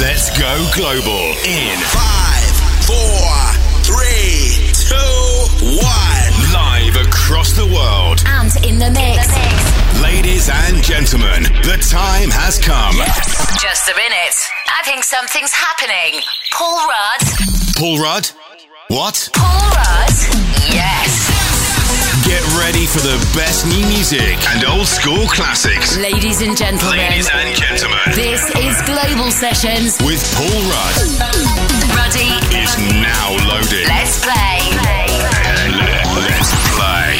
Let's go global in five, four, three, two, one. Live across the world and in the mix. Ladies and gentlemen, the time has come. Yes. Just a minute. I think something's happening. Paul Rudd. Paul Rudd? What? Paul Rudd? Yes. Get ready for the best new music and old school classics. Ladies and gentlemen. Ladies and gentlemen. This is Global Sessions with Paul Rudd. Ruddy is now loaded. Let's play. Let's play.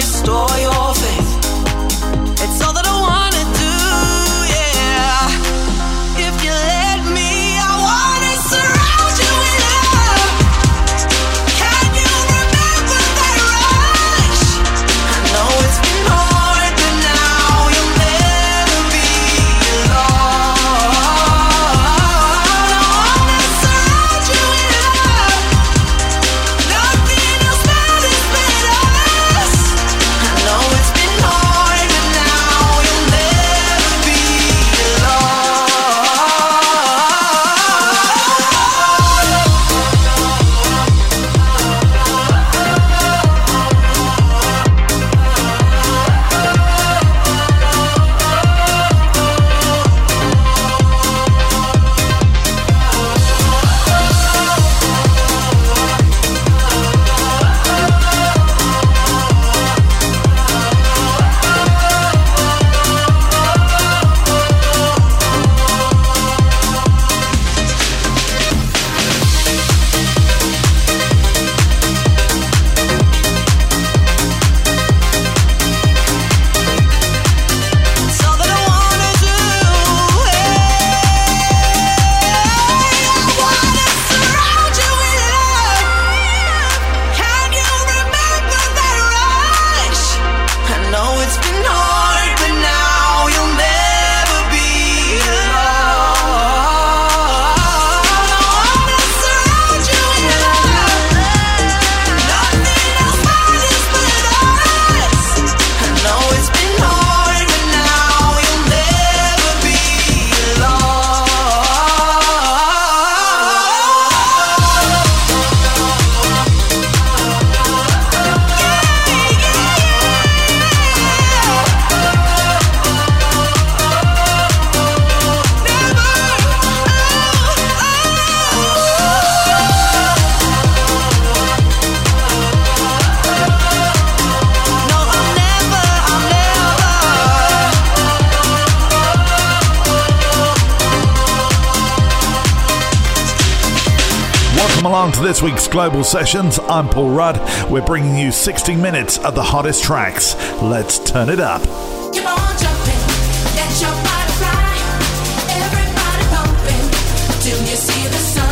restore your Welcome along to this week's Global Sessions. I'm Paul Rudd. We're bringing you 60 minutes of the hottest tracks. Let's turn it up. Everybody till you see the sun.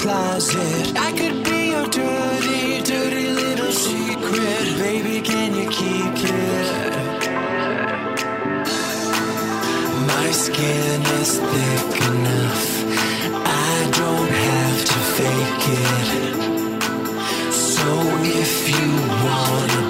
closet. I could be your dirty, dirty little secret. Baby, can you keep it? My skin is thick enough. I don't have to fake it. So if you wanna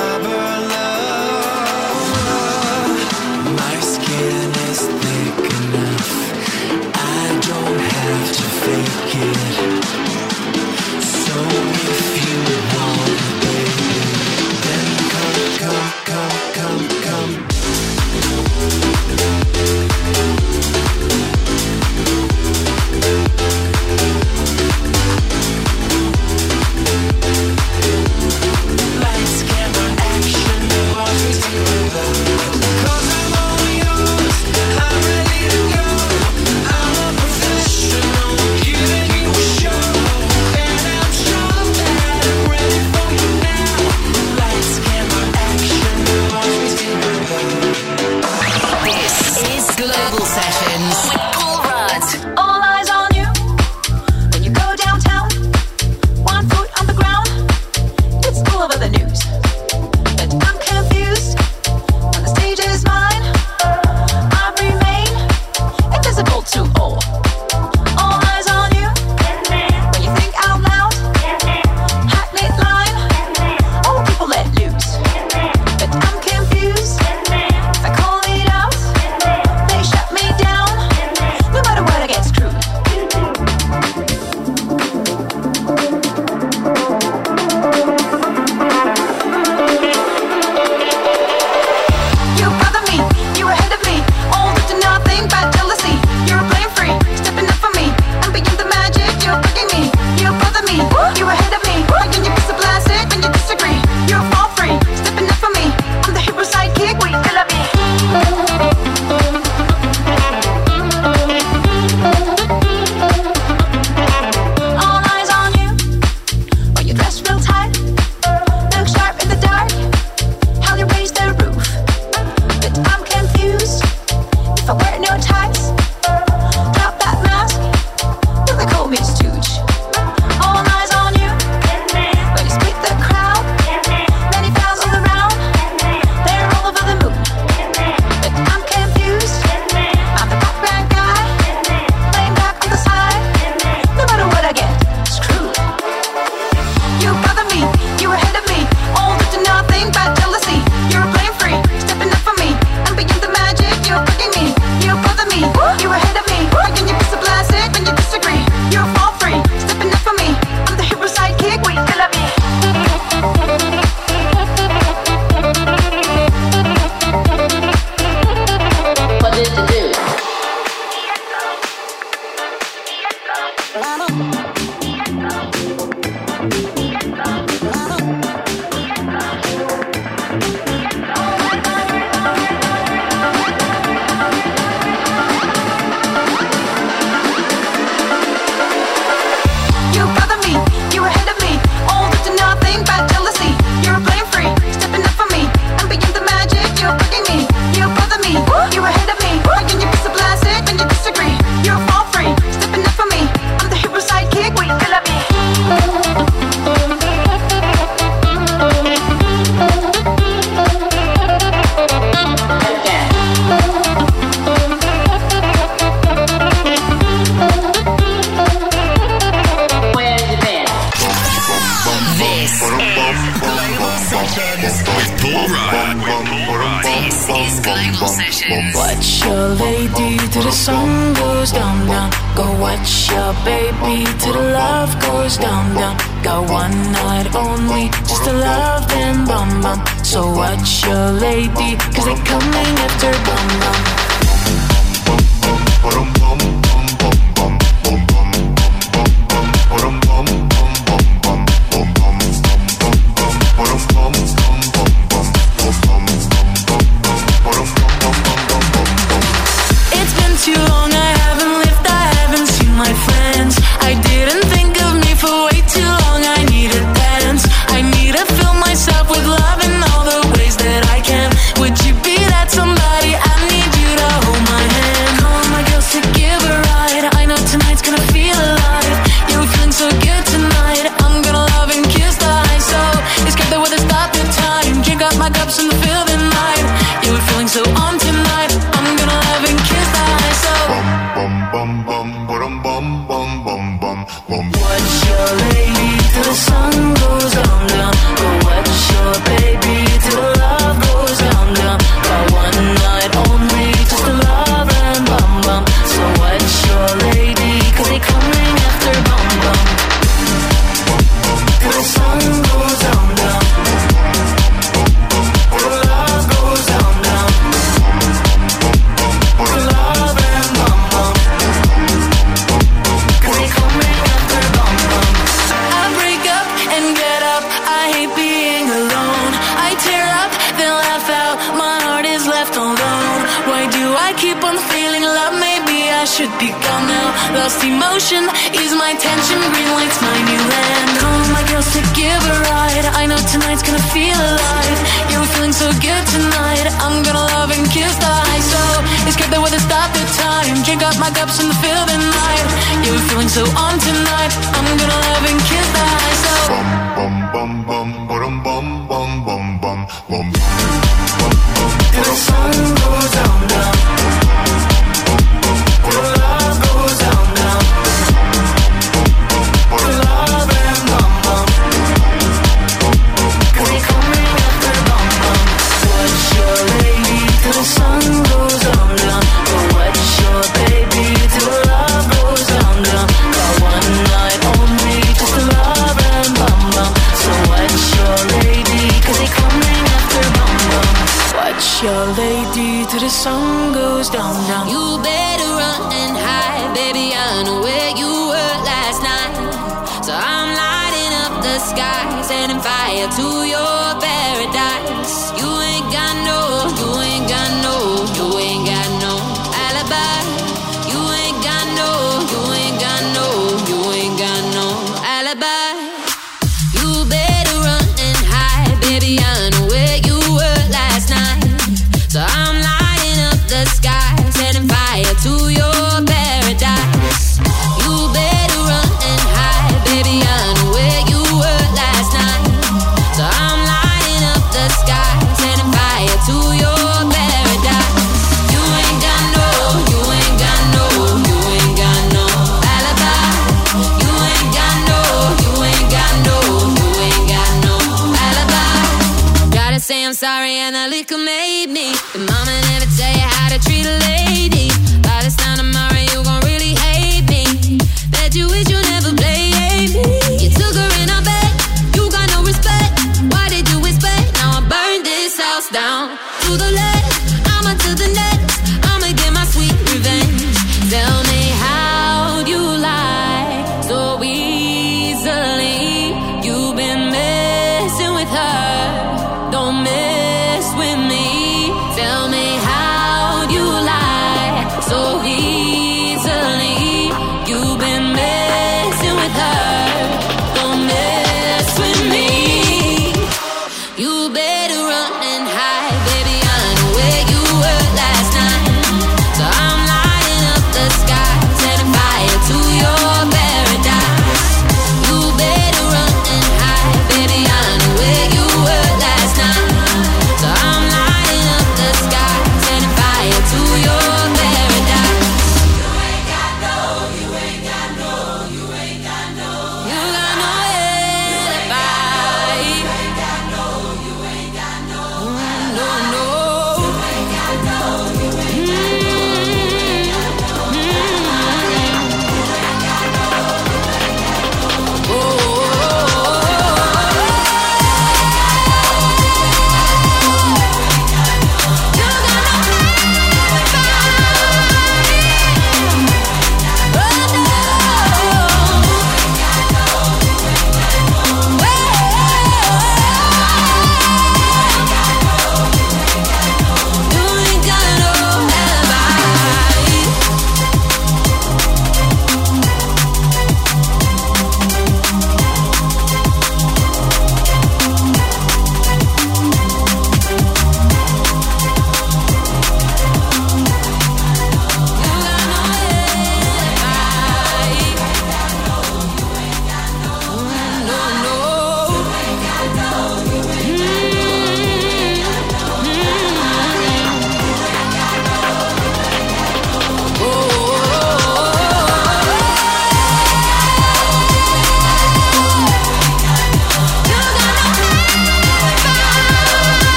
me till the love goes down, down. Got one night only just to love them, bum bum. So watch your lady, cause they coming after bum. bum, bum, bum, bum, bum.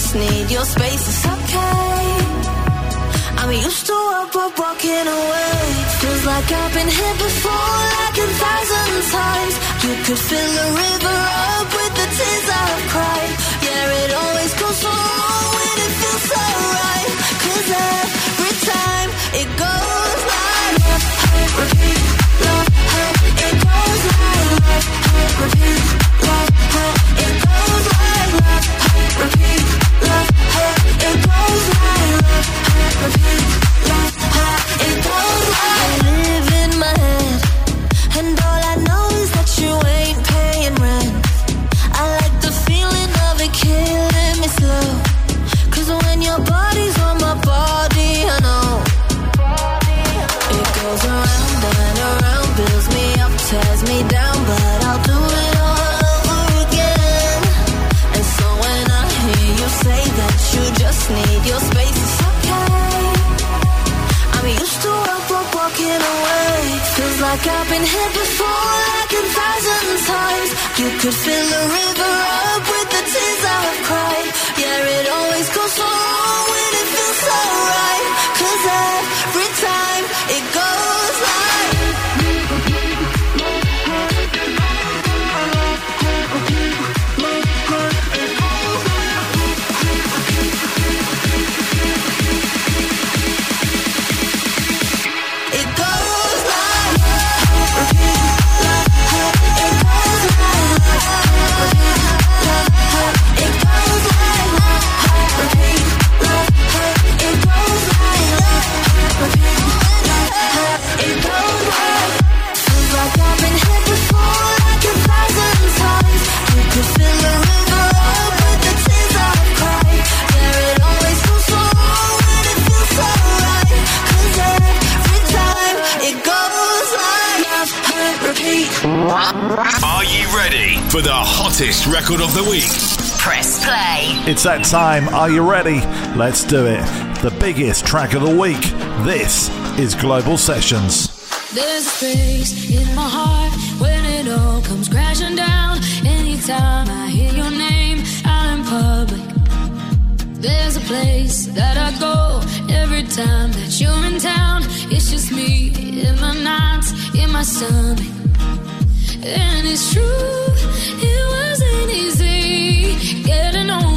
just need your space. It's okay. I'm used to up, up, walking away. Feels like I've been here before, like a thousand times. You could fill a river up with the tears I've cried. like I've been hit before, like a thousand times. You could fill a river up with the tears I've cried. Yeah, it always goes wrong when it feels so right. Cause every time. for the hottest record of the week. Press play. It's that time. Are you ready? Let's do it. The biggest track of the week. This is Global Sessions. There's a space in my heart when it all comes crashing down. Anytime I hear your name out in public, there's a place that I go every time that you're in town. It's just me in my nights, in my stomach, and it's true easy getting on.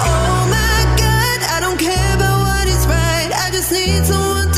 Oh my God, I don't care about what is right. I just need someone.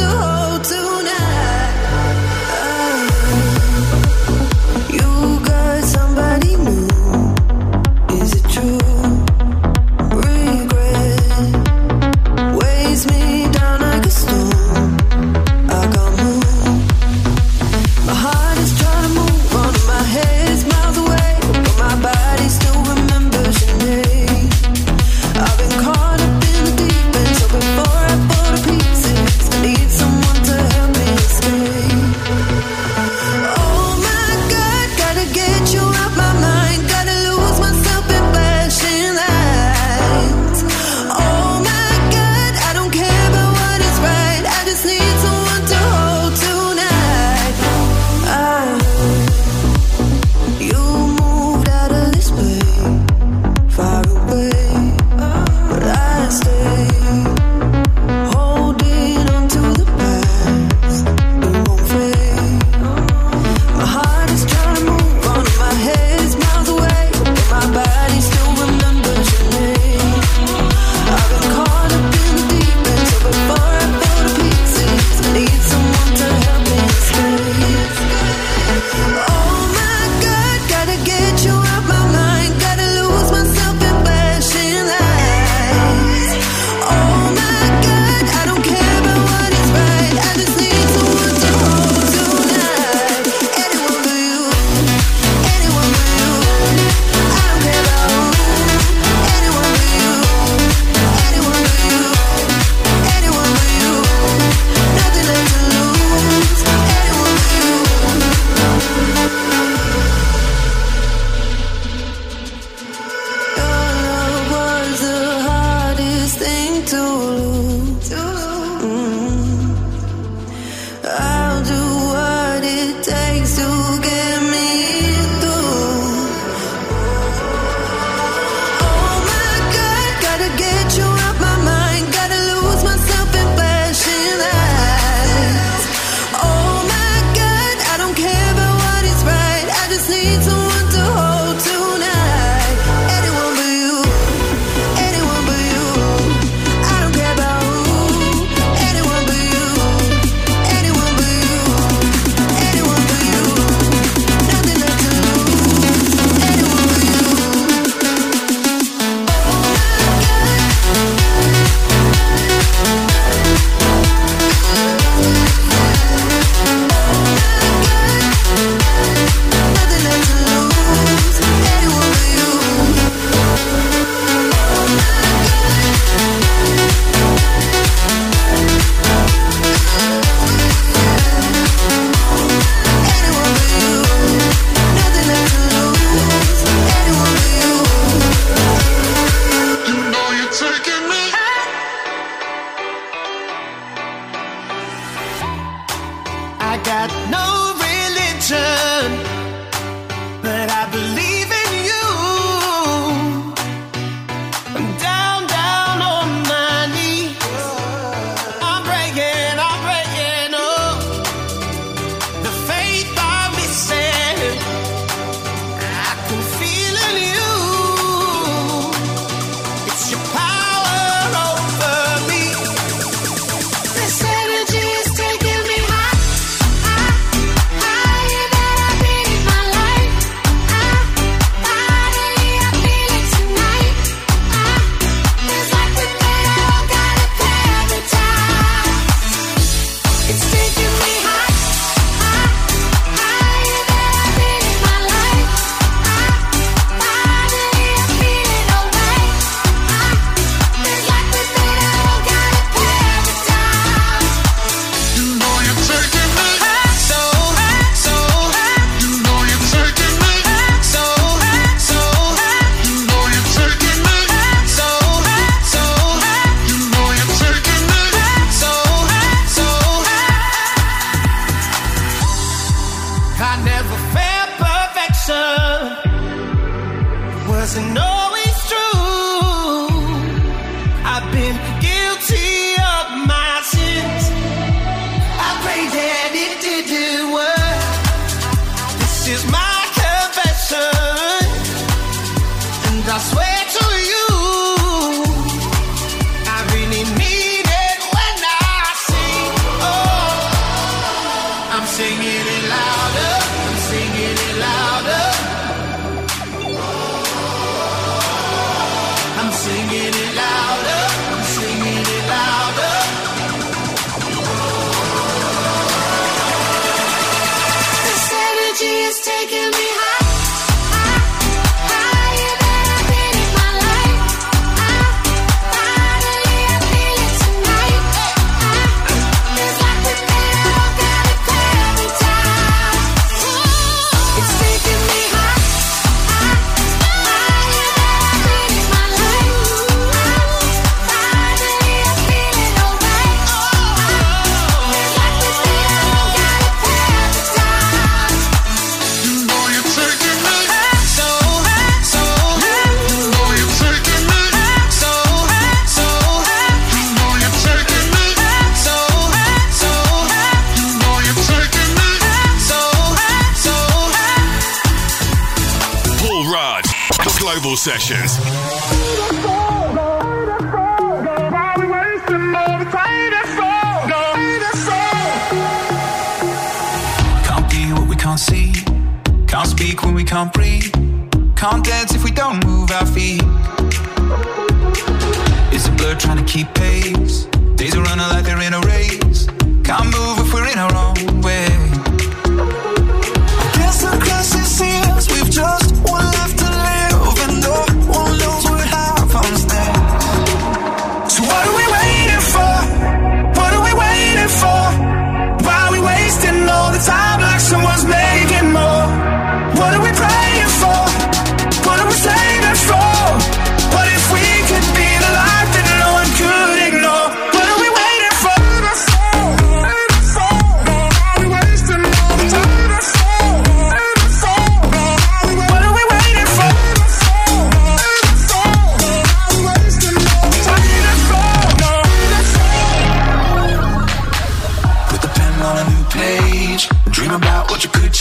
sessions.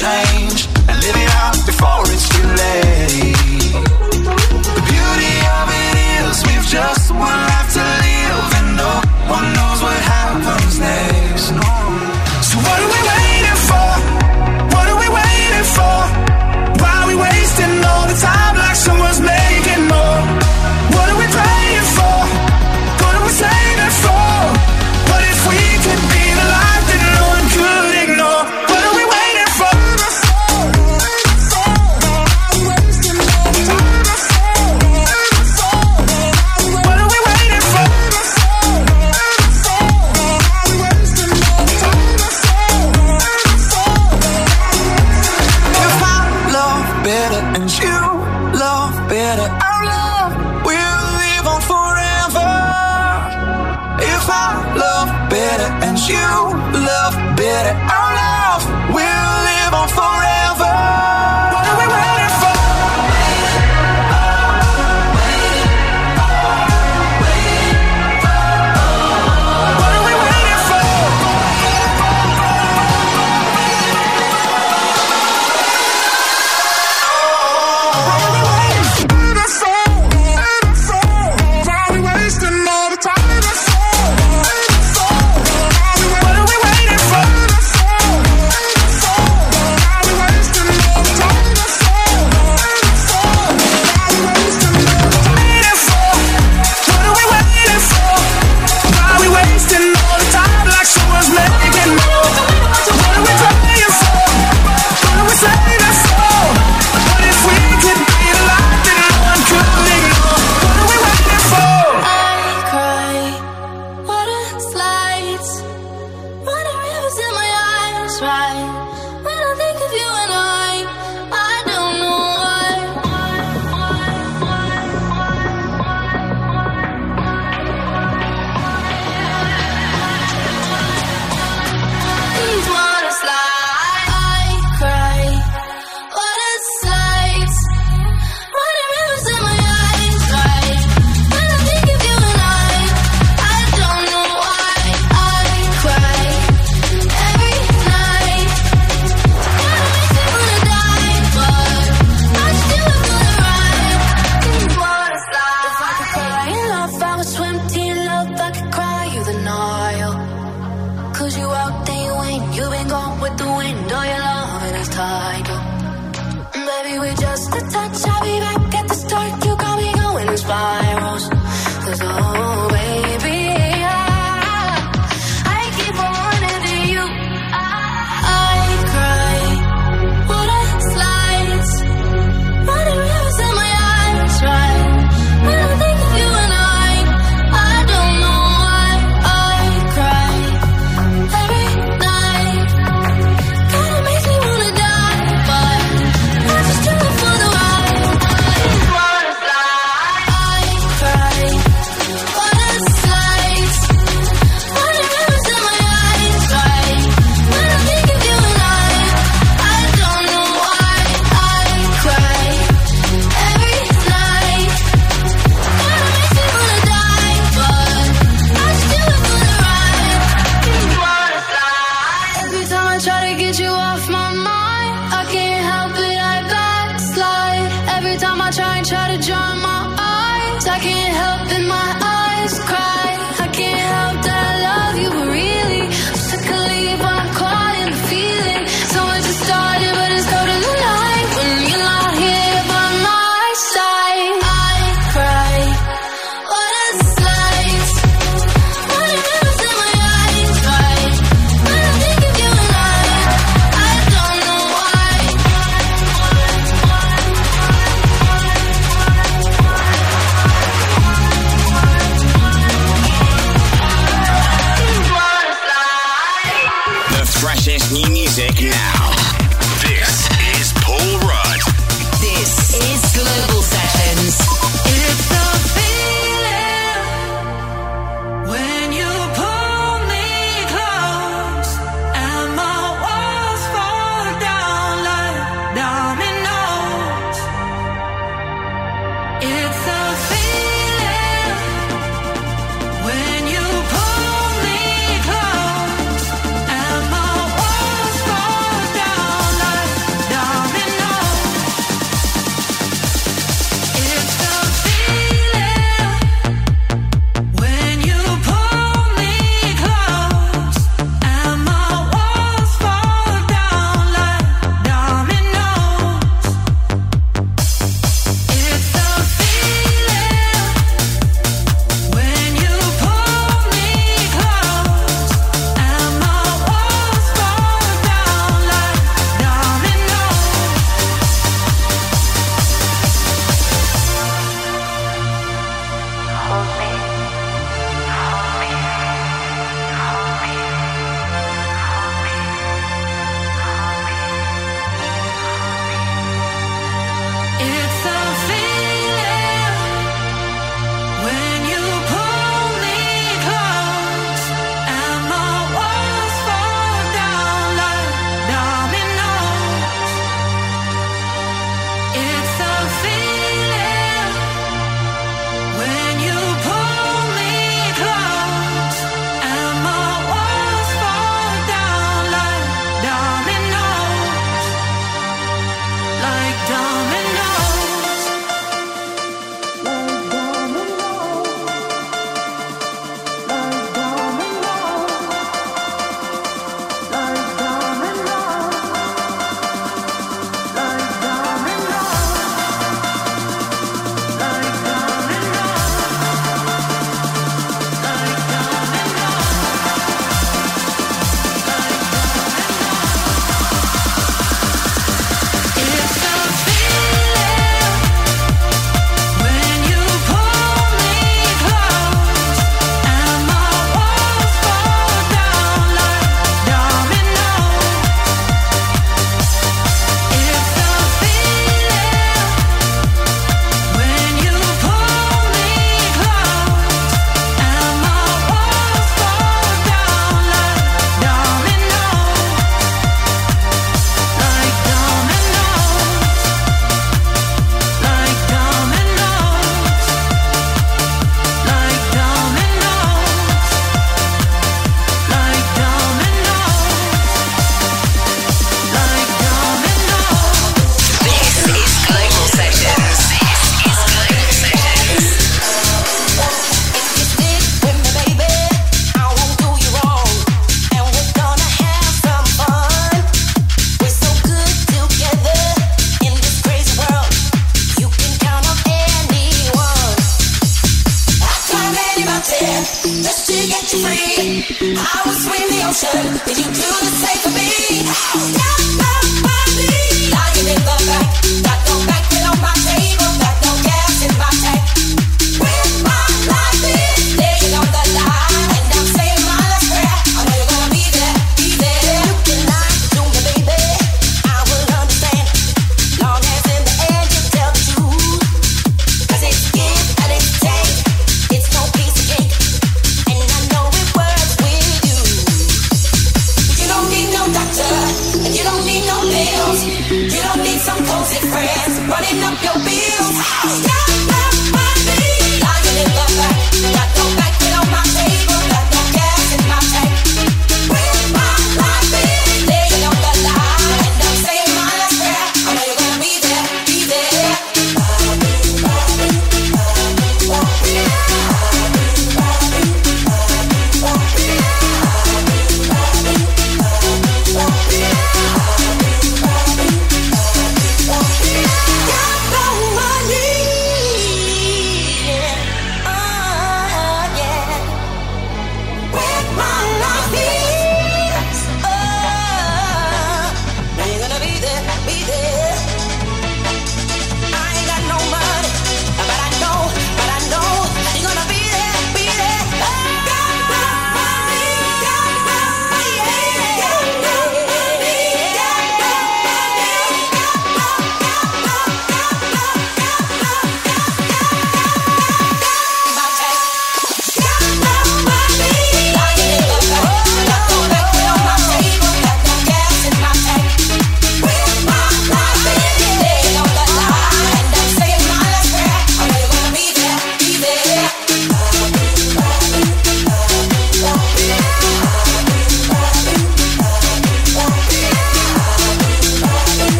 change and live it out before it's too late.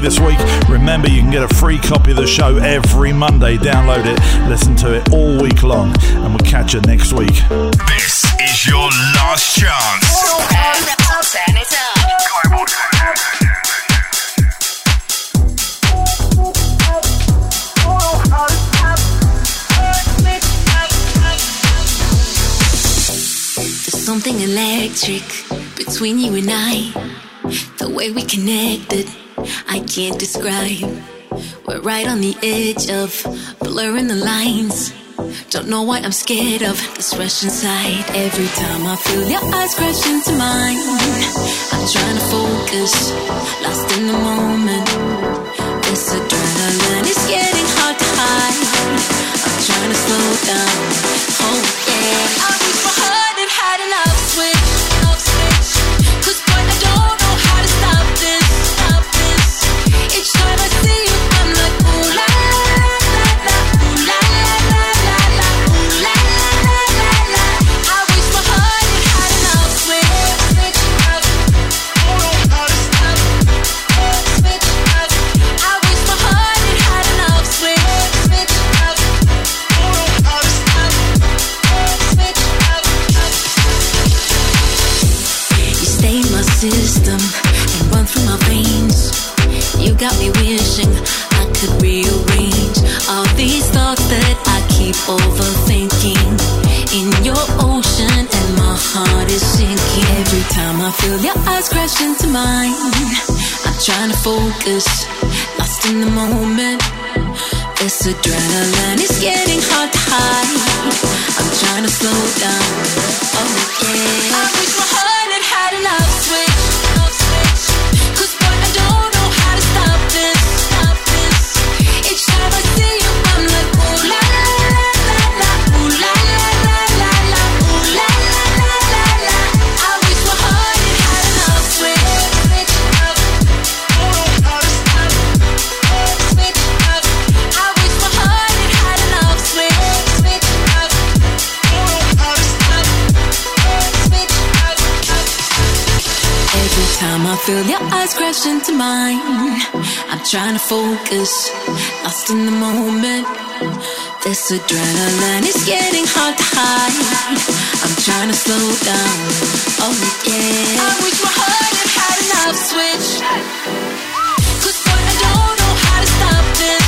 This week. Remember, you can get a free copy of the show every Monday. Download it, listen to it all week long, and we'll catch you next week. This is your last chance. Turn it up. There's something electric between you and I. The way we connected, I can't describe. We're right on the edge of blurring the lines. Don't know why I'm scared of this rush inside. Every time I feel your eyes crash into mine, I'm trying to focus, lost in the moment. This adrenaline is getting hard to hide. I'm trying to slow down. Oh yeah. I wish my heart had had. Up switch. I feel your eyes crash into mine, I'm trying to focus, lost in the moment. This adrenaline is getting hard to hide. I'm trying to slow down. Oh yeah. I wish my heart had had an up feel your eyes crash into mine, I'm trying to focus, lost in the moment. This adrenaline is getting hard to hide. I'm trying to slow down. Oh yeah. I wish my heart had had up switch. 'Cause boy, I don't know how to stop this.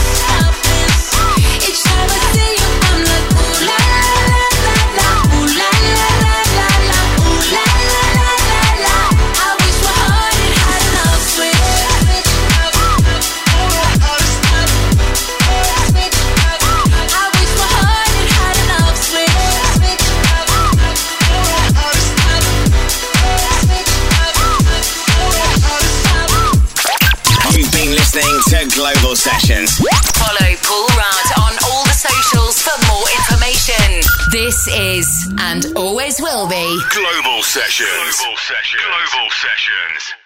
Global Sessions. Follow Paul Rudd on all the socials for more information. This is and always will be Global Sessions. Global Sessions. Global Sessions.